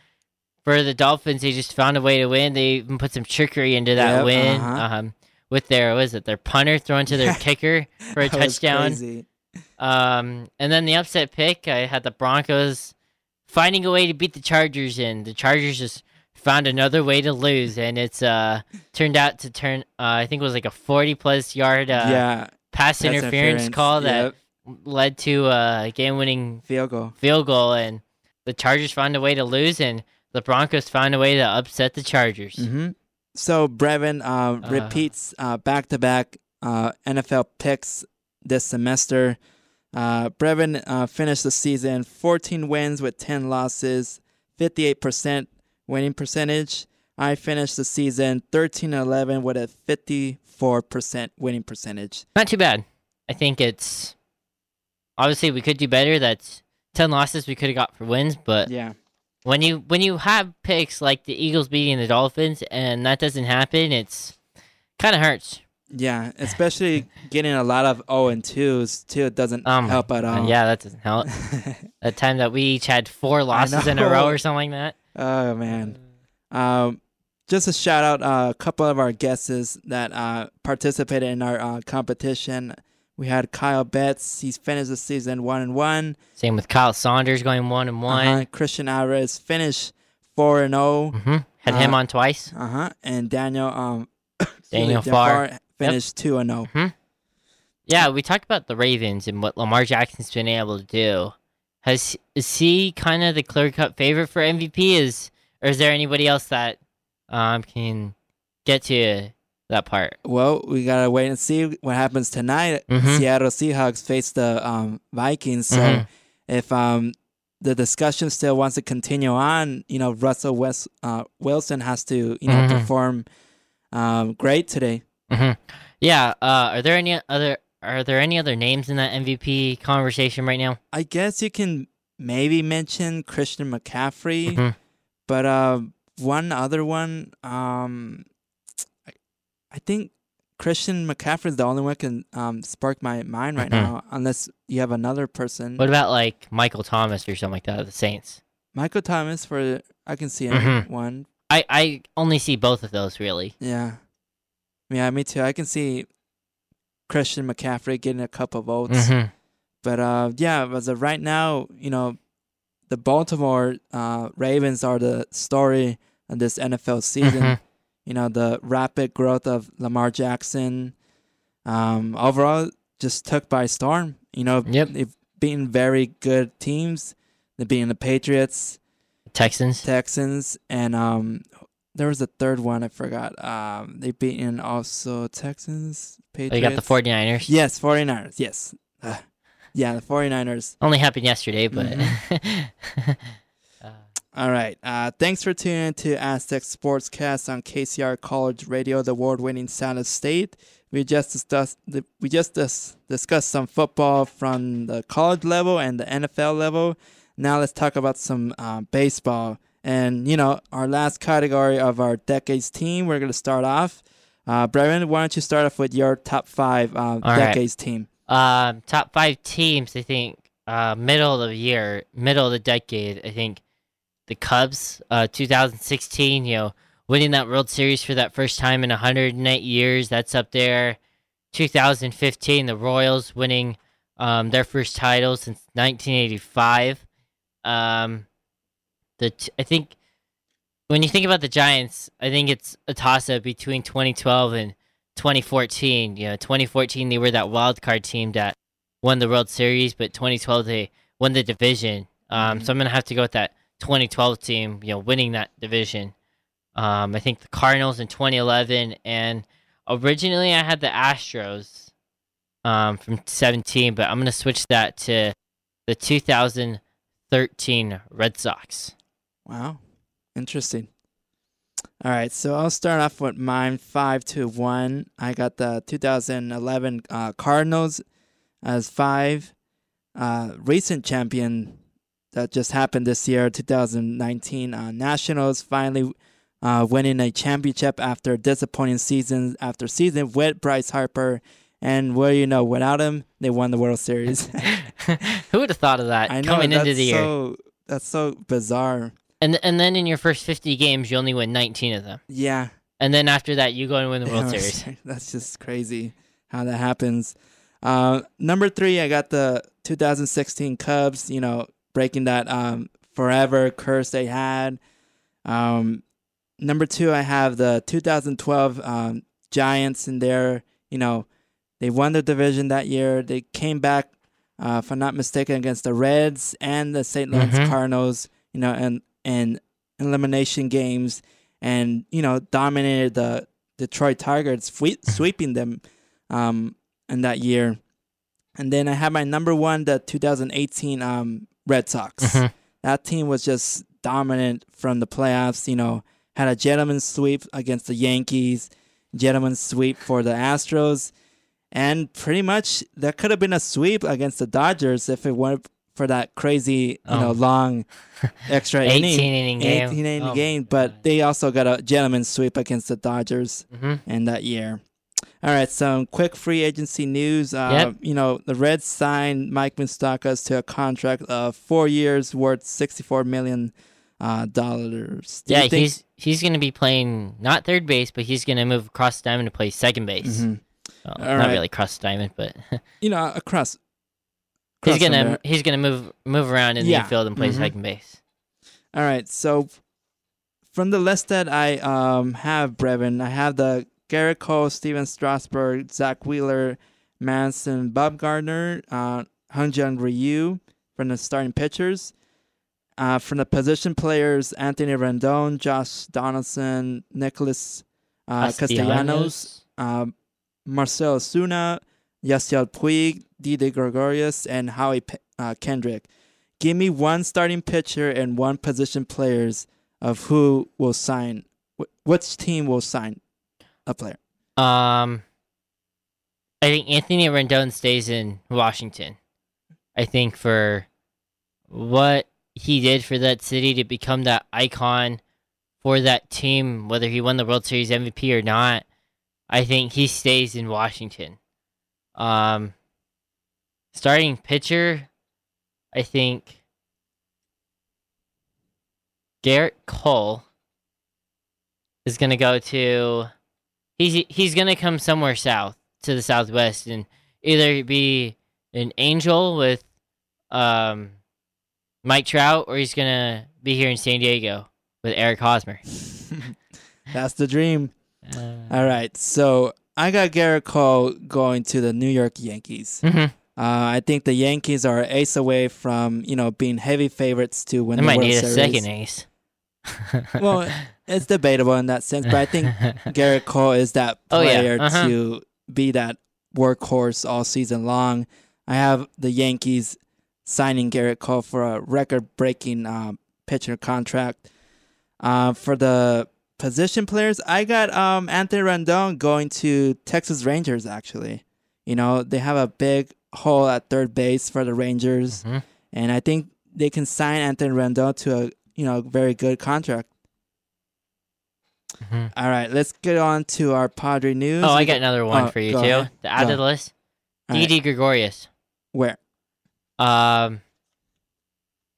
for the Dolphins, they just found a way to win. They even put some trickery into that Yep, win uh-huh. um, with their what is it their punter throwing to their kicker for a was touchdown. Um, and then the upset pick, I had the Broncos finding a way to beat the Chargers, and the Chargers just found another way to lose, and it's uh turned out to turn. Uh, I think it was like a forty plus yard uh, yeah. pass, pass interference, call that Yep. led to a game winning field goal. field goal, and the Chargers found a way to lose, and the Broncos found a way to upset the Chargers. hmm So Breven uh, Uh. repeats uh, back-to-back uh, NFL picks this semester. Uh, Breven uh, finished the season 14 wins with 10 losses, 58% winning percentage. I finished the season 13-11 with a 54% winning percentage. Not too bad. I think it's obviously we could do better. That's ten losses we could have got for wins, but Yeah. when you when you have picks like the Eagles beating the Dolphins and that doesn't happen, it's kind of hurts. Yeah, especially getting a lot of O and 2s too doesn't Um, help at all. Yeah, that doesn't help. that time that we each had four losses in a row or something like that. oh man. Um, just a shout out uh, a couple of our guesses that uh, participated in our uh, competition. We had Kyle Betts. He's finished the season one and one. Same with Kyle Saunders going one and one. Uh-huh. Christian Alvarez finished four and zero. hmm Had him Uh, on twice. Uh huh. And Daniel um Daniel Farr. Finished two and oh. zero. Yeah, we talked about the Ravens and what Lamar Jackson's been able to do. Has is he kind of the clear cut favorite for MVP? Is or is there anybody else that um can get to that part? Well, we gotta wait and see what happens tonight. Mhm. Seattle Seahawks face the um, Vikings. So Mhm. if um, the discussion still wants to continue on, you know, Russell West uh, Wilson has to you know Mhm. perform um, great today. Hmm Yeah. Uh, are there any other are there any other names in that MVP conversation right now? I guess you can maybe mention Christian McCaffrey, Mhm. but uh, one other one, um, I, I think Christian McCaffrey is the only one can um, spark my mind right Mhm. now, unless you have another person. What about like Michael Thomas or something like that of the Saints? Michael Thomas for I can see him Mhm. one. I I only see both of those really. Yeah. Yeah, me too. I can see Christian McCaffrey getting a couple votes. Mhm. But uh yeah, as of right now, you know, the Baltimore uh Ravens are the story of this NFL season. Mhm. You know, the rapid growth of Lamar Jackson. Um overall just took by storm. You know, Yep. they've beaten very good teams. Beating the Patriots. Texans. Texans, and um, there was a third one I forgot. Um, they beaten also Texans, Oh, Patriots. you got the 49ers. Yes, 49ers. Yes. Uh, yeah, the 49ers. Only happened yesterday, but Mm-hmm. uh, All right. Uh, thanks for tuning in to Aztec Sportscast on KCR College Radio, the award-winning sound of state. We just discussed we just dis- discussed some football from the college level and the NFL level. Now let's talk about some uh, baseball. And you know, our last category of our decades team. We're gonna start off. Uh, Breven, why don't you start off with your top five uh, right. decades team? um, top five teams. I think uh, middle of the year, middle of the decade. I think the Cubs, uh, 2016. You know, winning that World Series for that first time in 108 years. That's up there. 2015, the Royals winning um, their first title since 1985. Um, the t- I think when you think about the Giants, I think it's a toss up between 2012 and 2014. You know, 2014 they were that wild card team that won the World Series, but 2012 they won the division. Um, Mhm. So I'm gonna have to go with that 2012 team. You know, winning that division. Um, I think the Cardinals in 2011, and originally I had the Astros um, from 17, but I'm gonna switch that to the 2013 Red Sox. Wow, interesting. All right, so I'll start off with mine five to one. I got the 2011 uh, Cardinals as five. Uh, recent champion that just happened this year, 2019 uh, Nationals finally uh, winning a championship after a disappointing season after season with Bryce Harper. And what do you know, without him, they won the World Series. Who would have thought of that I know coming into the year? that's so bizarre. And and then in your first 50 games, you only win 19 of them. Yeah, And then after that, you go and win the World Series. That's just crazy how that happens. Uh, number three, I got the 2016 Cubs. You know, breaking that um, forever curse they had. Um, number two, I have the 2012 um, Giants in there. You know, they won the division that year. They came back, uh, if I'm not mistaken, against the Reds and the St. Louis Mhm. Cardinals. You know, and and elimination games, and you know, dominated the Detroit Tigers, sweep, sweeping them um, in that year. And then I have my number one, the 2018 um, Red Sox. Mhm. That team was just dominant from the playoffs. You know, had a gentleman's sweep against the Yankees, gentleman's sweep for the Astros, and pretty much that could have been a sweep against the Dodgers if it weren't for that crazy, you know, Oh. long extra 18 inning. inning game. 18 inning Oh, game, but God. they also got a gentleman's sweep against the Dodgers Mhm. in that year. All right, some quick free agency news. Uh, Yep. You know, the Reds signed Mike Moustakas to a contract of four years worth 64 million uh, dollars. Do Yeah, think- he's he's going to be playing not third base, but he's going to move across the diamond to play second base. Mhm. Well, not right. really across the diamond, but You know, across. He's gonna there. he's going to move move around in Yeah. the infield and play Mhm. second base. All right, so from the list that I um have, Breven, I have the Gerrit Cole, Stephen Strasburg, Zack Wheeler, Manson, Bob Gardner, uh, Hyun-jin Ryu from the starting pitchers. Uh, from the position players, Anthony Rendon, Josh Donaldson, Nicholas uh, Castellanos, uh, Marcell Ozuna, Yasiel Puig, Didi Gregorius, and Howie uh, Kendrick. Give me one starting pitcher and one position players of who will sign. Wh- which team will sign a player? Um, I think Anthony Rendon stays in Washington. I think for what he did for that city to become that icon for that team, whether he won the World Series MVP or not, I think he stays in Washington. Um, starting pitcher, I think Gerrit Cole is to go to he's he's gonna come somewhere south to the southwest and either be an angel with um Mike Trout or he's gonna be here in San Diego with Eric Hosmer. That's the dream. Uh, All right, so I got Gerrit Cole going to the New York Yankees. mhm. Uh, I think the Yankees are ace away from you know being heavy favorites to win They the might World need a second ace. Well, it's debatable in that sense, but I think Gerrit Cole is that Oh, yeah. player Uh-huh. to be that workhorse all season long. I have the Yankees signing Gerrit Cole for a record-breaking um, pitcher contract. Uh, for the position players, I got um, Anthony Rendon going to Texas Rangers. Actually, you know they have a big hole at third base for the Rangers, Mhm. and I think they can sign Anthony Rendon to a you know very good contract. Mhm. All right, let's get on to our Padre news. Oh, I got another one oh, for you too. ahead. To add Go. to the list, right. Didi Gregorius. Where? Um,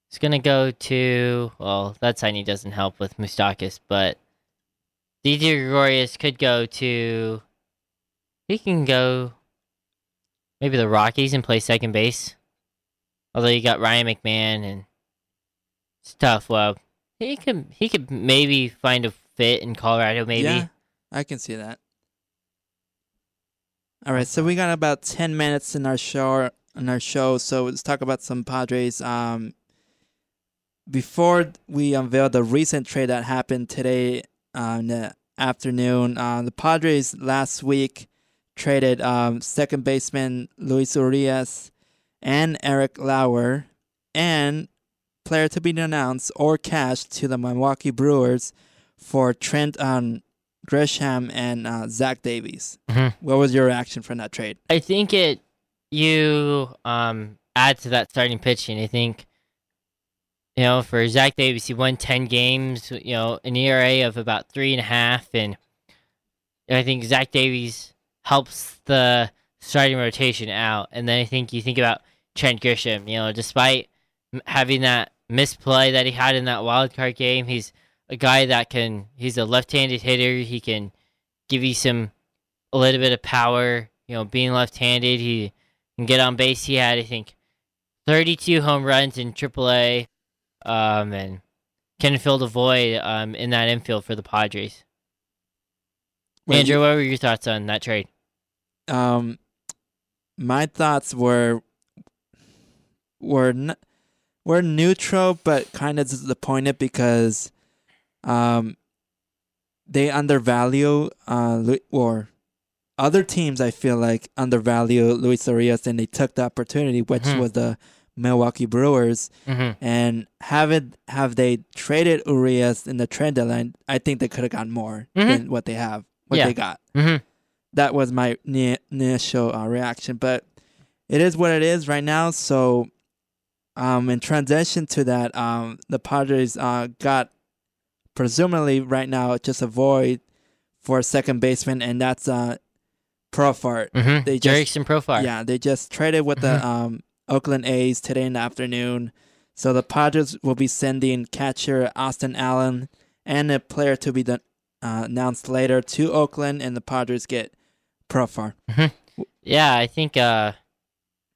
it's gonna go to well, that signing doesn't help with Moustakas, but Didi Gregorius could go to. He can go. Maybe the Rockies and play second base. Although you got Ryan McMahon and it's tough. Well, he could he could maybe find a fit in Colorado. Maybe. Yeah, I can see that. All right, so we got about ten minutes in our show. In our show, so let's talk about some Padres. Um, before we unveil the recent trade that happened today uh, in the afternoon, uh, the Padres last week traded um, second baseman Luis Urias and Eric Lauer and player to be announced or cash to the Milwaukee Brewers for Trent um, Grisham and uh, Zach Davies. Mhm. What was your reaction from that trade? I think it you um add to that starting pitching. I think you know for Zach Davies, he won ten games. You know, an ERA of about three and a half, and I think Zach Davies helps the starting rotation out. And then I think you think about Trent Grisham. You know, despite having that misplay that he had in that wild card game. He's a guy that can. He's a left-handed hitter. He can give you some a little bit of power. You know, being left-handed, he can get on base. He had, I think, 32 home runs in AAA, um, and can fill the void um, in that infield for the Padres. Well, Andrew, what were your thoughts on that trade? um my thoughts were were n- were neutral but kind of disappointed because um they undervalue uh Lu- or other teams I feel like undervalue Luis Urias and they took the opportunity which Mhm. was the Milwaukee Brewers Mm-hmm. and have it have they traded Urias in the trade deadline I think they could have gotten more Mhm. than what they have what Yeah. they got Mm-hmm. that was my ni- initial uh, reaction. But it is what it is right now. So, um, in transition to that, um, the Padres uh got presumably right now just a void for a second baseman, and that's uh Profar. Mm-hmm. They just- Jerickson Profar. Yeah, they just traded with the um Oakland A's today in the afternoon. So the Padres will be sending catcher Austin Allen and a player to be done, uh, announced later to Oakland, and the Padres get Profar. Yeah, I think uh,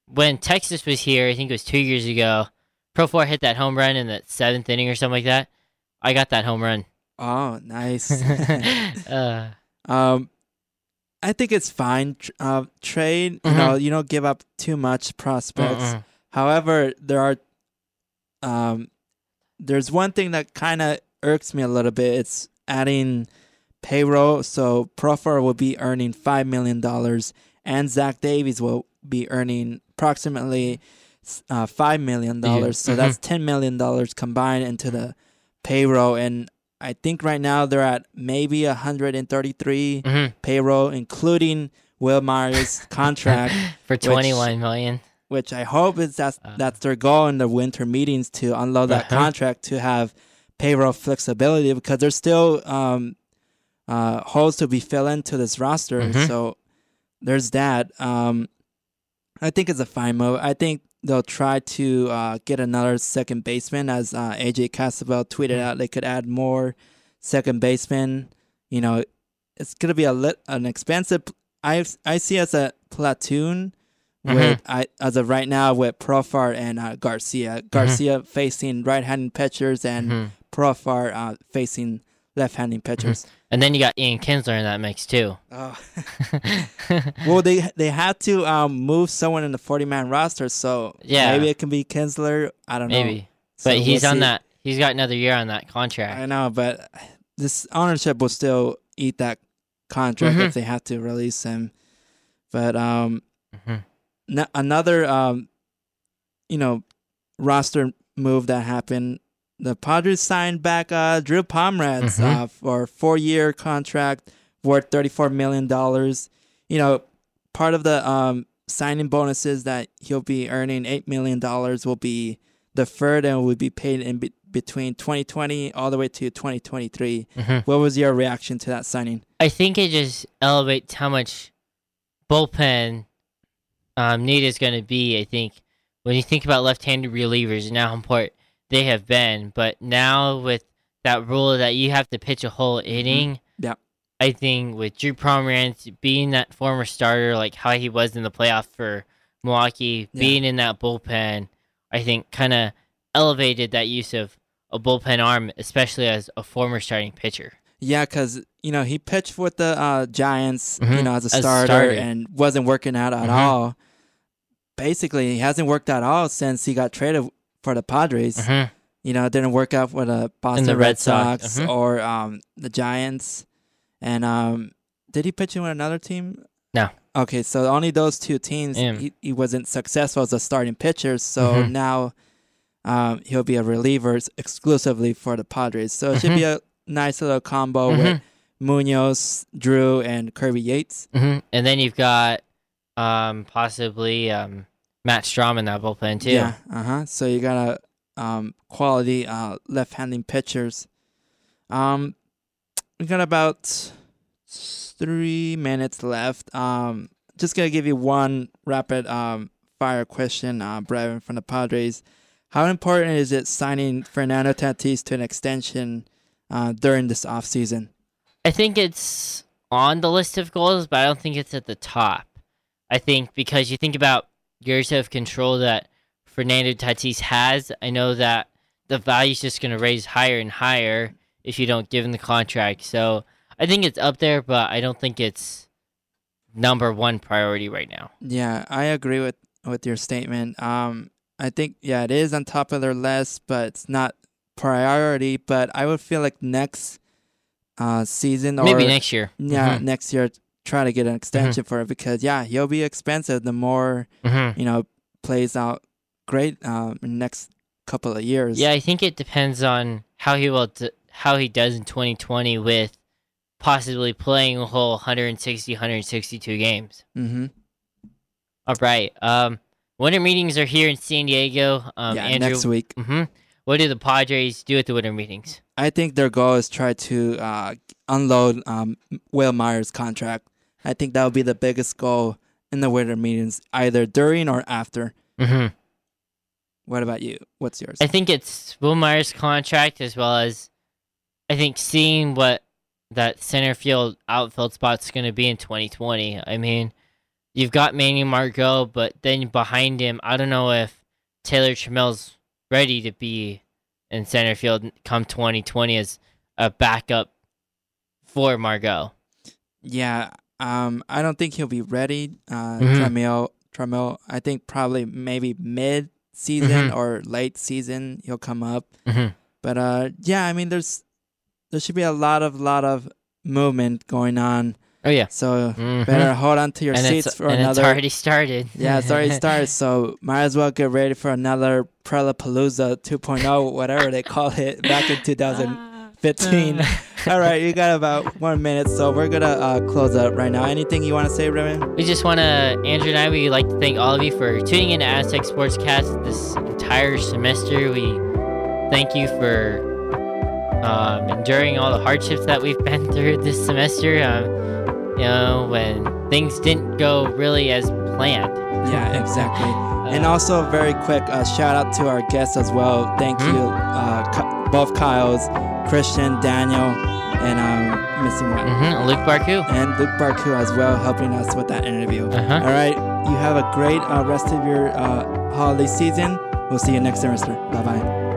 when Texas was here, I think it was two years ago, Profar hit that home run in the seventh inning or something like that. I got that home run. Oh, nice. uh, um, I think it's fine. Uh, trade, you Mhm. know, you don't give up too much prospects. mm-mm. However, there are um there's one thing that kind of irks me a little bit. It's adding payroll. So Profar will be earning five million dollars, and Zach Davies will be earning approximately uh, five million dollars. So mhm. that's ten million dollars combined into the payroll. And I think right now they're at maybe hundred and thirty-three Mhm. payroll, including Wil Myers' contract for twenty-one million. which I hope is that's Uh. that's their goal in the winter meetings to unload that Uh-huh. contract to have payroll flexibility because there's still um, uh, holes to be filled into this roster. Mhm. So there's that. Um, I think it's a fine move. I think they'll try to uh, get another second baseman, as uh, AJ Cassavell tweeted out. They could add more second basemen. You know, it's gonna be a lit, an expensive. I I see as a platoon with I as of right now with Profar and uh, Garcia. Garcia facing right-handed pitchers and Mhm. Profar uh, facing left-handed pitchers. And then you got Ian Kinsler in that mix too. Oh. well, they they had to um, move someone in the 40-man roster, so Yeah. maybe it can be Kinsler. I don't know. Maybe, So but he's we'll on see. that. He's got another year on that contract. I know, but this ownership will still eat that contract Mhm. if they have to release him. But um, Mhm. n- another um, you know, roster move that happened. The Padres signed back uh Drew Pomeranz Mhm. uh, for a four-year contract worth thirty-four million dollars. You know, part of the um signing bonuses that he'll be earning eight million dollars will be deferred and will be paid in be- between 2020 all the way to 2023. Mhm. What was your reaction to that signing? I think it just elevates how much bullpen um, need is going to be. I think when you think about left-handed relievers and how important they have been, but now with that rule that you have to pitch a whole inning, Mm-hmm. Yeah. I think with Drew Pomeranz being that former starter, like how he was in the playoff for Milwaukee, Yeah. being in that bullpen, I think kind of elevated that use of a bullpen arm, especially as a former starting pitcher. Yeah, because you know he pitched with the uh, Giants, you Mhm. know, as a As starter, starter. and wasn't working out at Mhm. all. Basically, he hasn't worked at all since he got traded for the Padres. Mhm. You know, it didn't work out with the Boston the Red, Red Sox. Sox, Mhm. or um, the Giants. And um, did he pitch in with another team? No. Okay, so only those two teams. He, he wasn't successful as a starting pitcher, so Mhm. now um, he'll be a reliever exclusively for the Padres. So it should be a nice little combo with Mhm. Munoz, Drew, and Kirby Yates. hmm And then you've got um, possibly um, Matt Strahm in that bullpen too. Yeah, uh huh. So you got a um, quality uh, left-handing pitchers. Um, we got about three minutes left. Um, just gonna give you one rapid um fire question, uh, Breven from the Padres. how important is it signing Fernando Tatis to an extension uh, during this offseason? I think it's on the list of goals, but I don't think it's at the top. I think because you think about years of control that Fernando Tatis has, I know that the value's just going to raise higher and higher if you don't give him the contract. So I think it's up there, but I don't think it's number one priority right now. Yeah, I agree with with your statement. Um, I think yeah, it is on top of their list, but it's not priority. But I would feel like next uh season or Maybe next year. yeah Mhm. next year try to get an extension for it because yeah he'll be expensive the more Mhm. you know plays out great um next couple of years. Yeah, I think it depends on how he will d- how he does in 2020 with possibly playing a whole 160 162 games. Mm-hmm. All right. Um winter meetings are here in San Diego. Um yeah, Andrew next week. mhm. What do the Padres do at the winter meetings? I think their goal is try to uh, unload um, Wil Myers' contract. I think that would be the biggest goal in the winter meetings, either during or after. Mhm. What about you? What's yours? I think it's Wil Myers' contract as well as I think seeing what that center field outfield spot's going to be in 2020. I mean, you've got Manny Margot, but then behind him, I don't know if Taylor Trammell's ready to be in center field come 2020 as a backup for Margot. yeah, um, I don't think he'll be ready. Uh, Mhm. Trammell, Trammell, I think probably maybe mid season Mhm. or late season he'll come up. Mhm. But uh, yeah, I mean, there's there should be a lot of lot of movement going on. Oh yeah. So Mhm. better hold on to your and seats it's, for and another. it's already started. Yeah, it's already started, so might as well get ready for another Prelapalooza 2.0, whatever they call it, back in 2015. All right, you got about one minute, so we're gonna uh, close up right now. Anything you want to say, Raymond? We just want to, Andrew and I, we like to thank all of you for tuning in to Aztec Sportscast this entire semester. We thank you for um, enduring all the hardships that we've been through this semester. Um, you know, when things didn't go really as planned. Yeah, exactly. And also, very quick uh, shout out to our guests as well. Thank Hmm? you, uh, both Kyles, Christian, Daniel, and um, missing one, mhm, Luq Barcoo. and Luq Barcoo as well, helping us with that interview. Uh-huh. All right, you have a great uh, rest of your uh, holiday season. We'll see you next semester. Bye bye.